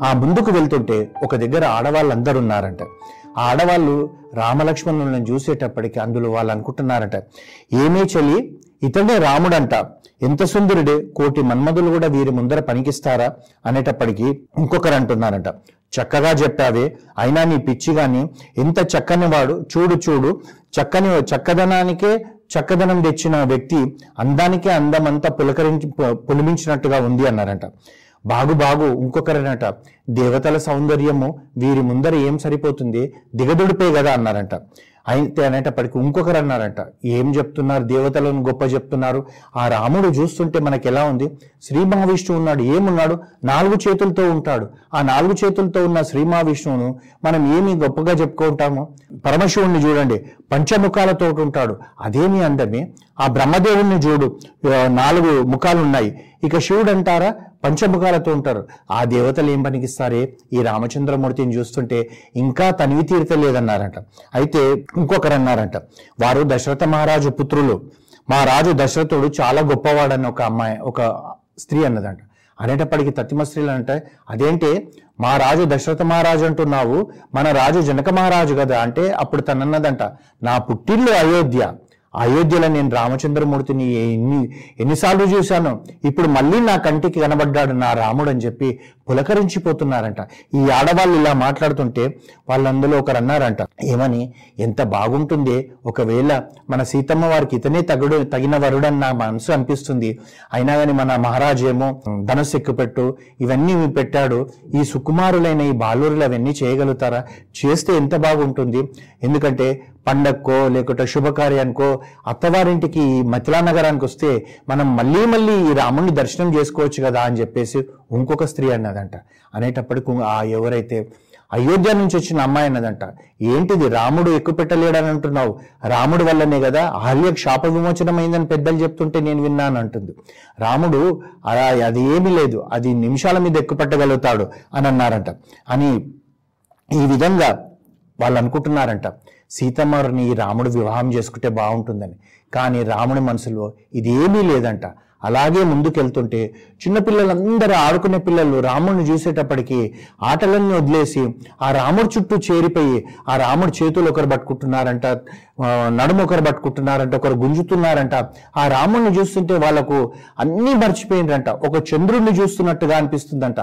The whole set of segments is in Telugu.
ఆ ముందుకు వెళ్తుంటే ఒక దగ్గర ఆడవాళ్ళందరూ ఉన్నారంట ఆ ఆడవాళ్ళు రామలక్ష్మణులను చూసేటప్పటికి అందులో వాళ్ళు అనుకుంటున్నారట ఏమే చలి ఇతడే రాముడంట. ఎంత సుందరుడే కోటి మన్మధులు కూడా వీరి ముందర పనికిస్తారా? అనేటప్పటికీ ఇంకొకరు అంటున్నారంట చక్కగా చెప్పావే అయినా నీ పిచ్చి గాని ఎంత చక్కని వాడు చూడు చూడు చక్కని చక్కదనానికే చక్కదనం తెచ్చిన వ్యక్తి అందానికే అందమంతా పులకరించి పు- పులిమించినట్టుగా ఉంది అన్నారంట. బాగు బాగు ఇంకొకరనట దేవతల సౌందర్యము వీరి ముందర ఏం సరిపోతుంది? దిగదుడిపే కదా అన్నారంట. అయితే అనేటప్పటికి ఇంకొకరు అన్నారంట ఏం చెప్తున్నారు? దేవతలను గొప్ప చెప్తున్నారు. ఆ రాముడు చూస్తుంటే మనకి ఎలా ఉంది? శ్రీ మహావిష్ణువు ఉన్నాడు ఏమున్నాడు? నాలుగు చేతులతో ఉంటాడు. ఆ నాలుగు చేతులతో ఉన్న శ్రీ మహావిష్ణువును మనం ఏమి గొప్పగా చెప్పుకుంటాము? పరమశివుణ్ణి చూడండి పంచముఖాలతో ఉంటాడు. అదేమి అందమే ఆ బ్రహ్మదేవుణ్ణి చూడు. నాలుగు ముఖాలు ఉన్నాయి ఇక శివుడు అంటారా? పంచముఖాలతో ఉంటారు. ఆ దేవతలు ఏం పనికిస్తారే? ఈ రామచంద్రమూర్తిని చూస్తుంటే ఇంకా తనివి తీరతలేదన్నారంట అయితే ఇంకొకరు అన్నారంట వారు దశరథ మహారాజు పుత్రులు. మా రాజు దశరథుడు చాలా గొప్పవాడని ఒక అమ్మాయి ఒక స్త్రీ అన్నదంట. అనేటప్పటికి తత్తిమ స్త్రీలు అంటే అదేంటి మా రాజు దశరథ మహారాజు అంటున్నావు మన రాజు జనక మహారాజు కదా అంటే అప్పుడు తనన్నదంట నా పుట్టిల్లు అయోధ్య అయోధ్యలో నేను రామచంద్రమూర్తిని ఎన్ని ఎన్నిసార్లు చూశాను ఇప్పుడు మళ్ళీ నా కంటికి కనబడ్డాడు నా రాముడు అని చెప్పి పులకరించిపోతున్నారంట. ఈ ఆడవాళ్ళు ఇలా మాట్లాడుతుంటే వాళ్ళందులో ఒకరు అన్నారంట ఏమని ఎంత బాగుంటుంది? ఒకవేళ మన సీతమ్మ వారికి ఇతనే తగుడు తగిన వరుడని నా మనసు అనిపిస్తుంది. అయినా కానీ మన మహారాజేమో ధనస్సు ఎక్కుపెట్టు ఇవన్నీ పెట్టాడు. ఈ సుకుమారులైన ఈ బాలూరులు అవన్నీ చేయగలుగుతారా? చేస్తే ఎంత బాగుంటుంది? ఎందుకంటే పండక్కో లేకుంటే శుభకార్యానికో అత్తవారింటికి మతిలా నగరానికి వస్తే మనం మళ్ళీ మళ్ళీ ఈ రాముడిని దర్శనం చేసుకోవచ్చు కదా అని చెప్పేసి ఇంకొక స్త్రీ అన్నదంట. అనేటప్పటికి ఆ ఎవరైతే అయోధ్య నుంచి వచ్చిన అమ్మాయి అన్నదంట. ఏంటిది రాముడు ఎక్కువ పెట్టలేడని అంటున్నావు? రాముడు వల్లనే కదా అహల్యకు శాప విమోచనం అయిందని పెద్దలు చెప్తుంటే నేను విన్నాను అంటుంది. రాముడు అలా అది ఏమీ లేదు. అది నిమిషాల మీద ఎక్కుపెట్టగలుగుతాడు అని అన్నారంట. అని ఈ విధంగా వాళ్ళు అనుకుంటున్నారంట. సీతమ్మని రాముడు వివాహం చేసుకుంటే బాగుంటుందని. కానీ రాముడి మనసులో ఇదేమీ లేదంట. అలాగే ముందుకెళ్తుంటే చిన్నపిల్లలందరూ ఆడుకునే పిల్లలు రాముడిని చూసేటప్పటికి ఆటలన్నీ వదిలేసి ఆ రాముడి చుట్టూ చేరిపోయి ఆ రాముడి చేతులు ఒకరు పట్టుకుంటున్నారంట. నడుము ఒకరు పట్టుకుంటున్నారంట ఒకరు గుంజుతున్నారంట. ఆ రాముణ్ణి చూస్తుంటే వాళ్ళకు అన్నీ మర్చిపోయిండ్రంట ఒక చంద్రుణ్ణి చూస్తున్నట్టుగా అనిపిస్తుందంట.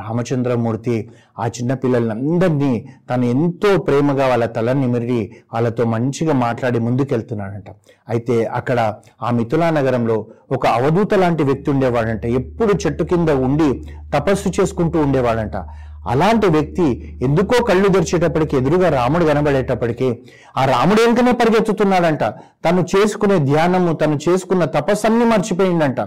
రామచంద్రమూర్తి ఆ చిన్న పిల్లలందరినీ తను ఎంతో ప్రేమగా వాళ్ళ తల నిమిరి వాళ్ళతో మంచిగా మాట్లాడి ముందుకెళ్తున్నాడంట. అయితే అక్కడ ఆ మిథులా నగరంలో ఒక అవధూత లాంటి వ్యక్తి ఉండేవాడంట. ఎప్పుడు చెట్టు కింద ఉండి తపస్సు చేసుకుంటూ ఉండేవాడంట. అలాంటి వ్యక్తి ఎందుకో కళ్ళు తెరిచేటప్పటికి ఎదురుగా రాముడు కనబడేటప్పటికి ఆ రాముడు వెనుకనే పరిగెత్తుతున్నాడంట. తను చేసుకునే ధ్యానము తను చేసుకున్న తపస్సన్ని మర్చిపోయిందంట.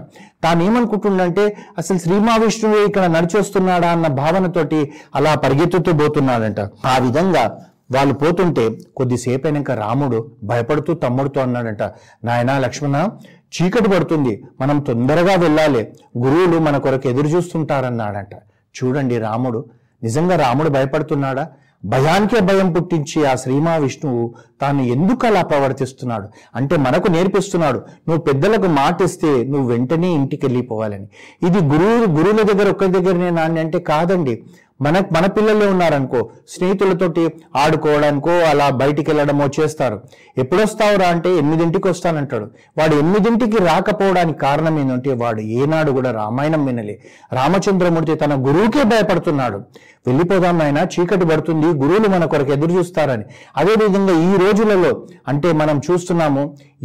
తానేమనుకుంటుండంటే అసలు శ్రీ ఇక్కడ నడిచొస్తున్నాడా అన్న భావనతోటి అలా పరిగెత్తుతూ పోతున్నాడంట. ఆ విధంగా వాళ్ళు పోతుంటే కొద్దిసేపు అయినాక రాముడు భయపడుతూ తమ్ముడుతో అన్నాడంట నాయనా లక్ష్మణ చీకటి పడుతుంది. మనం తొందరగా వెళ్ళాలి. గురువులు మన కొరకు ఎదురు చూస్తుంటారన్నాడంట. చూడండి రాముడు నిజంగా రాముడు భయపడుతున్నాడా? భయానికే భయం పుట్టించి ఆ శ్రీమా విష్ణువు తాను ఎందుకు అలా ప్రవర్తిస్తున్నాడు? అంటే మనకు నేర్పిస్తున్నాడు నువ్వు పెద్దలకు మాట ఇస్తే నువ్వు వెంటనే ఇంటికి వెళ్ళిపోవాలని ఇది గురువు గురువుల దగ్గర ఒక్కరి దగ్గరనే నాణ్య అంటే కాదండి. మన మన పిల్లలే ఉన్నారనుకో స్నేహితులతోటి ఆడుకోవడానికో అలా బయటికి వెళ్ళడమో చేస్తారు. ఎప్పుడొస్తావురా అంటే ఎనిమిదింటికి వస్తానంటాడు వాడు ఎనిమిదింటికి రాకపోవడానికి కారణం ఏంటంటే వాడు ఏనాడు కూడా రామాయణం వినలే. రామచంద్రమూర్తి తన గురువుకే భయపడుతున్నాడు. వెళ్ళిపోదాం నాయన చీకటి పడుతుంది గురువులు మన కొరకు ఎదురు చూస్తారని అదేవిధంగా ఈ రోజులలో అంటే మనం చూస్తున్నాము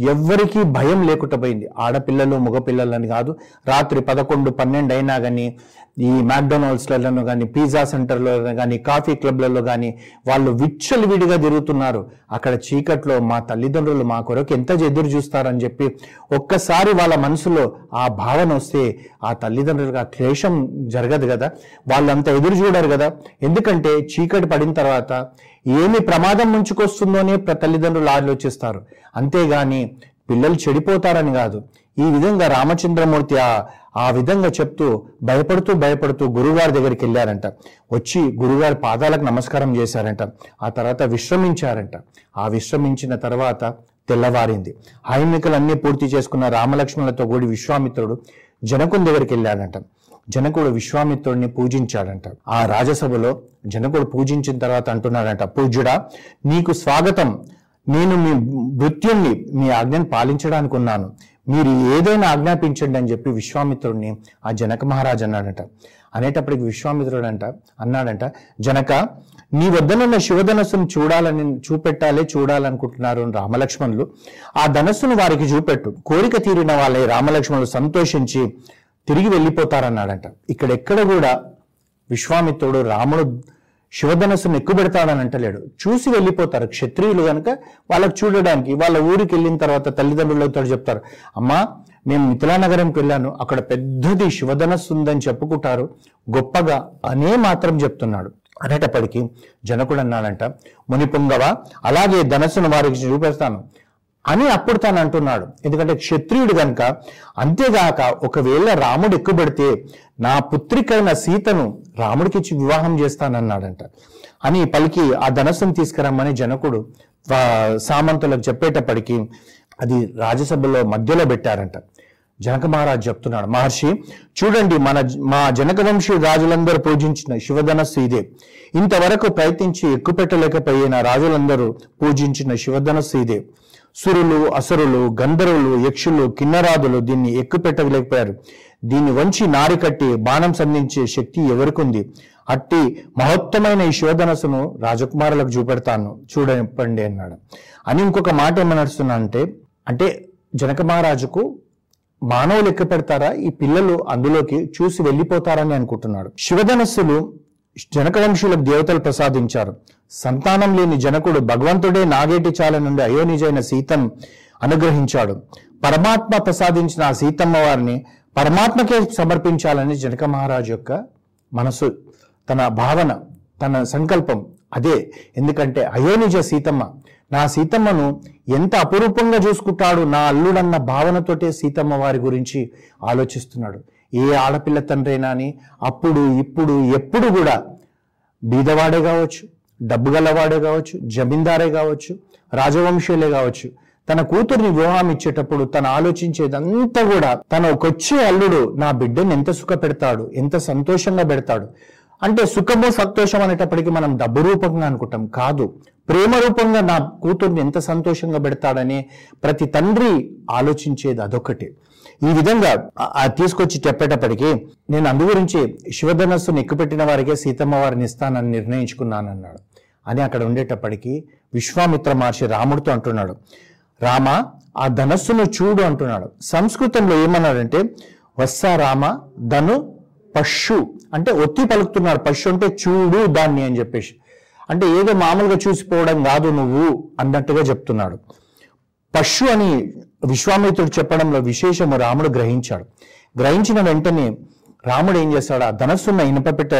ఎవ్వరికీ భయం లేకుండా పోయింది. ఆడపిల్లలు మగపిల్లలని కాదు రాత్రి పదకొండు పన్నెండు అయినా కానీ ఈ మ్యాక్డొనాల్డ్స్లలో కానీ పిజ్జా సెంటర్లో కానీ కాఫీ క్లబ్లలో కానీ వాళ్ళు విచ్చలు విడిగా తిరుగుతున్నారు. అక్కడ చీకట్లో మా తల్లిదండ్రులు మా కొరకు ఎంత ఎదురు చూస్తారని చెప్పి ఒక్కసారి వాళ్ళ మనసులో ఆ భావన వస్తే ఆ తల్లిదండ్రులకు ఆ క్లేశం జరగదు కదా. వాళ్ళంతా ఎదురు చూడరు కదా. ఎందుకంటే చీకటి పడిన తర్వాత ఏమి ప్రమాదం ముంచుకొస్తుందోనే తల్లిదండ్రులు ఆలోచిస్తారు. అంతేగాని పిల్లలు చెడిపోతారని కాదు. ఈ విధంగా రామచంద్రమూర్తి ఆ ఆ విధంగా చెప్తూ భయపడుతూ భయపడుతూ గురుగారి దగ్గరికి వెళ్ళారంట. వచ్చి గురుగారి పాదాలకు నమస్కారం చేశారంట. ఆ తర్వాత విశ్రమించారంట. ఆ విశ్రమించిన తర్వాత తెల్లవారింది. హైమికలన్నీ పూర్తి చేసుకున్న రామలక్ష్మణులతో కూడి విశ్వామిత్రుడు జనకుని దగ్గరికి వెళ్ళాడంట. జనకుడు విశ్వామిత్రుడిని పూజించాడంట. ఆ రాజసభలో జనకుడు పూజించిన తర్వాత అంటున్నాడంట పూజ్యుడా నీకు స్వాగతం. నేను మీ మృత్యుణ్ణి మీ ఆజ్ఞను పాలించడానికి ఉన్నాను. మీరు ఏదైనా ఆజ్ఞాపించండి అని చెప్పి విశ్వామిత్రుడిని ఆ జనక మహారాజు అన్నాడంట. అనేటప్పటికి విశ్వామిత్రుడు అంట అన్నాడంట జనక నీ వద్దనున్న శివధనస్సును చూడాలని చూపెట్టాలే చూడాలనుకుంటున్నారు రామలక్ష్మణులు. ఆ ధనస్సును వారికి చూపెట్టు. కోరిక తీరిన వాళ్ళే రామలక్ష్మణులు సంతోషించి తిరిగి వెళ్ళిపోతారన్నాడంట. ఇక్కడెక్కడ కూడా విశ్వామిత్రుడు రాముడు శివధనస్సును ఎక్కుబెడతాడని అంటలేడు. చూసి వెళ్ళిపోతారు. క్షత్రియులు కనుక వాళ్ళకి చూడడానికి వాళ్ళ ఊరికి వెళ్ళిన తర్వాత తల్లిదండ్రులతో చెప్తారు అమ్మా మేము మిథిలానగరంకి వెళ్ళాను. అక్కడ పెద్దది శివధనస్సు ఉందని చెప్పుకుంటారు. గొప్పగా అనే మాత్రం చెప్తున్నాడు. అనేటప్పటికీ జనకుడు అన్నాడంట మునిపుంగవ? అలాగే ధనస్సును వారికి చూపిస్తాను. అని అప్పుడు తాను అంటున్నాడు. ఎందుకంటే క్షత్రియుడు కనుక అంతేగాక ఒకవేళ రాముడు ఎక్కుబడితే నా పుత్రికైన సీతను రాముడికిచ్చి వివాహం చేస్తానన్నాడంట. అని పలికి ఆ ధనస్సును తీసుకురమ్మని జనకుడు సామంతులకు చెప్పేటప్పటికి అది రాజ్యసభలో మధ్యలో పెట్టారంట. జనక మహారాజు చెప్తున్నాడు మహర్షి చూడండి మన మా జనకవంశీ రాజులందరూ పూజించిన శివధనస్సు ఇదే. ఇంతవరకు ప్రయత్నించి ఎక్కుపెట్టలేకపోయిన రాజులందరూ పూజించిన శివధనస్సు ఇదే. సురులు అసురులు గంధర్వులు యక్షులు కిన్నరాదులు దీన్ని ఎక్కుపెట్టలేకపోయారు. దీన్ని వంచి నారి కట్టి బాణం సంధించే శక్తి ఎవరికుంది? అట్టి మహత్తమైన ఈ శివధనస్సును రాజకుమారులకు చూపెడతాను. చూడండి అన్నాడు. అని ఇంకొక మాట ఏమనడుస్తున్నా అంటే అంటే జనక మహారాజుకు మానవులు ఎక్క పెడతారా ఈ పిల్లలు అందులోకి చూసి వెళ్ళిపోతారని అనుకుంటున్నాడు. శివధనస్సులు జనక దేవతలు ప్రసాదించారు. సంతానం లేని జనకుడు భగవంతుడే నాగేటి చాల నుండి అయోనిజైన సీతం అనుగ్రహించాడు. పరమాత్మ ప్రసాదించిన ఆ సీతమ్మ వారిని పరమాత్మకే సమర్పించాలని జనక మహారాజు యొక్క మనసు తన భావన తన సంకల్పం అదే. ఎందుకంటే అయోనిజ సీతమ్మ నా సీతమ్మను ఎంత అపురూపంగా చూసుకుంటాడు నా అల్లుడన్న భావనతోటే సీతమ్మ వారి గురించి ఆలోచిస్తున్నాడు. ఏ ఆడపిల్ల తండ్రైనా అని అప్పుడు ఇప్పుడు ఎప్పుడు కూడా బీదవాడే కావచ్చు డబ్బు గలవాడే కావచ్చు జమీందారే కావచ్చు రాజవంశీయులే కావచ్చు తన కూతుర్ని వివాహం ఇచ్చేటప్పుడు తను ఆలోచించేదంతా కూడా తన ఒకొచ్చే అల్లుడు నా బిడ్డను ఎంత సుఖ పెడతాడు ఎంత సంతోషంగా పెడతాడు. అంటే సుఖము సంతోషం అనేటప్పటికీ మనం డబ్బు రూపంగా అనుకుంటాం కాదు. ప్రేమ రూపంగా నా కూతుర్ని ఎంత సంతోషంగా పెడతాడని ప్రతి తండ్రి ఆలోచించేది అదొకటి ఈ విధంగా ఆ- తీసుకొచ్చి చెప్పేటప్పటికి నేను అందు గురించి శివధనస్సును ఎక్కుపెట్టిన వారికే సీతమ్మ వారిని ఇస్తానని నిర్ణయించుకున్నానన్నాడు. అని అక్కడ ఉండేటప్పటికీ విశ్వామిత్ర మహర్షి రాముడితో అంటున్నాడు. రామ ఆ ధనస్సును చూడు అంటున్నాడు. సంస్కృతంలో ఏమన్నాడంటే వస్సా రామ ధను పశు అంటే ఒత్తి పలుకుతున్నాడు పశు అంటే చూడు దాన్ని అని చెప్పేసి. అంటే ఏదో మామూలుగా చూసిపోవడం కాదు నువ్వు అన్నట్టుగా చెప్తున్నాడు. పశు అని విశ్వామిత్రుడు చెప్పడంలో విశేషము రాముడు గ్రహించాడు. గ్రహించిన వెంటనే రాముడు ఏం చేస్తాడు? ఆ ధనస్సున్న ఇనుపపెట్ట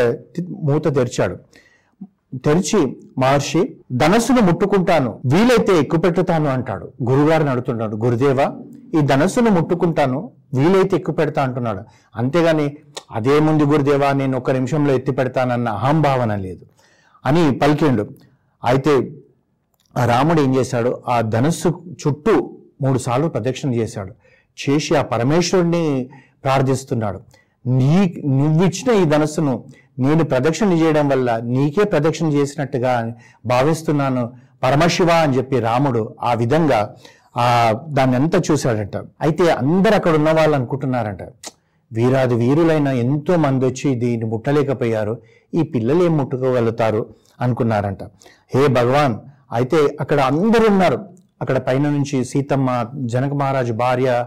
మూత తెరిచాడు. తెరిచి మహర్షి ధనస్సును ముట్టుకుంటాను. వీలైతే ఎక్కుపెట్టుతాను అంటాడు. గురుగారిని అడుగుతున్నాడు గురుదేవా ఈ ధనస్సును ముట్టుకుంటాను. వీలైతే ఎక్కువ పెడతా అంటున్నాడు. అంతేగాని అదేముంది గురుదేవా నేను ఒక నిమిషంలో ఎత్తి పెడతానన్న అహంభావన లేదు అని పలికిండు. అయితే రాముడు ఏం చేశాడు? ఆ ధనస్సు చుట్టూ మూడు సార్లు ప్రదక్షిణ చేశాడు. చేసి ఆ పరమేశ్వరుడిని ప్రార్థిస్తున్నాడు. నీ నువ్విచ్చిన ఈ ధనస్సును నేను ప్రదక్షిణ చేయడం వల్ల నీకే ప్రదక్షిణ చేసినట్టుగా భావిస్తున్నాను పరమశివ అని చెప్పి రాముడు ఆ విధంగా ఆ దాన్ని అంతా చూశాడట. అయితే అందరు అక్కడ ఉన్న వాళ్ళు అనుకుంటున్నారంట వీరాది వీరులైన ఎంతో మంది వచ్చి దీన్ని ముట్టలేకపోయారు ఈ పిల్లలు ఏం ముట్టుకోగలుగుతారు అనుకున్నారంట. హే భగవాన్ అయితే అక్కడ అందరూ ఉన్నారు. అక్కడ పైన నుంచి సీతమ్మ జనక మహారాజు భార్య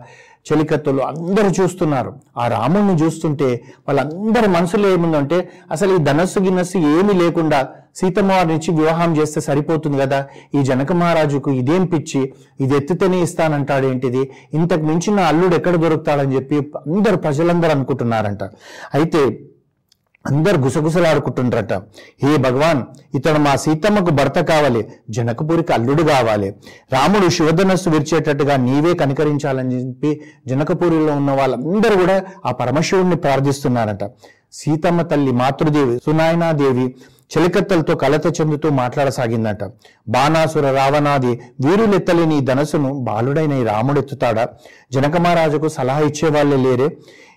చెలికత్తులు అందరూ చూస్తున్నారు. ఆ రాముణ్ణి చూస్తుంటే వాళ్ళందరి మనసులో ఏముందంటే అసలు ఈ ధనస్సు గిన్నస్సు ఏమీ లేకుండా సీతమ్మ వారి వివాహం చేస్తే సరిపోతుంది కదా? ఈ జనక మహారాజుకు ఇదేం పిచ్చి? ఇది ఎత్తితేనే ఇస్తానంటాడు ఏంటిది? ఇంతకు మించిన అల్లుడు ఎక్కడ దొరుకుతాడని చెప్పి అందరు ప్రజలందరూ అనుకుంటున్నారంట. అయితే అందరు గుసగుసలాడుకుంటుండ్రట. హే భగవాన్ ఇతడు మా సీతమ్మకు భర్త కావాలి జనకపురికి అల్లుడు కావాలి. రాముడు శివధనస్సు విరిచేటట్టుగా నీవే కనికరించాలని చెప్పి జనకపురిలో ఉన్న వాళ్ళందరూ కూడా ఆ పరమశివుణ్ణి ప్రార్థిస్తున్నారట. సీతమ్మ తల్లి మాతృదేవి సునాయనాదేవి చెలికత్తలతో కలత చెందుతూ మాట్లాడసాగిందట. బాణాసుర రావణాది వీరులెత్తలేని ఈ ధనస్సును బాలుడైన ఈ రాముడెత్తుతాడా జనక మహారాజుకు సలహా ఇచ్చేవాళ్ళే లేరే.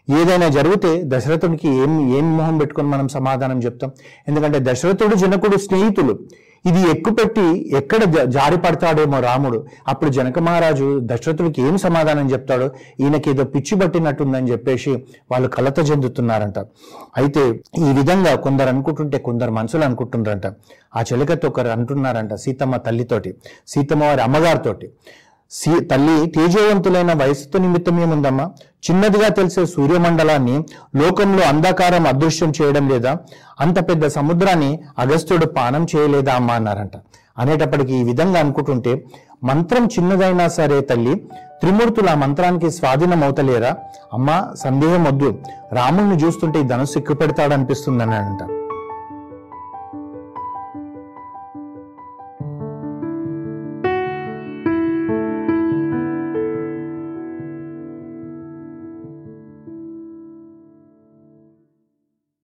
ఏదైనా జరిగితే దశరథుడికి ఏం ఏం మొహం పెట్టుకొని మనం సమాధానం చెప్తాం? ఎందుకంటే దశరథుడు జనకుడు స్నేహితులు. ఇది ఎక్కుపెట్టి ఎక్కడ జారి పడతాడేమో రాముడు. అప్పుడు జనక మహారాజు దశరథుడికి ఏం సమాధానం చెప్తాడో? ఈయనకి ఏదో పిచ్చి పట్టినట్టుందని చెప్పేసి వాళ్ళు కలత చెందుతున్నారంట. అయితే ఈ విధంగా కొందరు అనుకుంటుంటే కొందరు మనుషులు అనుకుంటున్నారంట ఆ చెలికతో ఒకరు అంటున్నారంట సీతమ్మ తల్లితోటి సీతమ్మ వారి అమ్మగారితోటి. సీ తల్లి తేజవంతులైన వయస్సుతో నిమిత్తం ఏముందమ్మా? చిన్నదిగా తెలిసే సూర్యమండలాన్ని లోకంలో అంధకారం అదృశ్యం చేయడం లేదా? అంత పెద్ద సముద్రాన్ని అగస్త్యుడు పానం చేయలేదా అమ్మా? అన్నారంట. అనేటప్పటికీ ఈ విధంగా అనుకుంటుంటే మంత్రం చిన్నదైనా సరే తల్లి త్రిమూర్తులు ఆ మంత్రానికి స్వాధీనం అవుతలేరా? అమ్మా సందేహం వద్దు. రాముణ్ణి చూస్తుంటే ఈ ధనుసు ఎక్కుపెడతాడనిపిస్తుంది అని అంట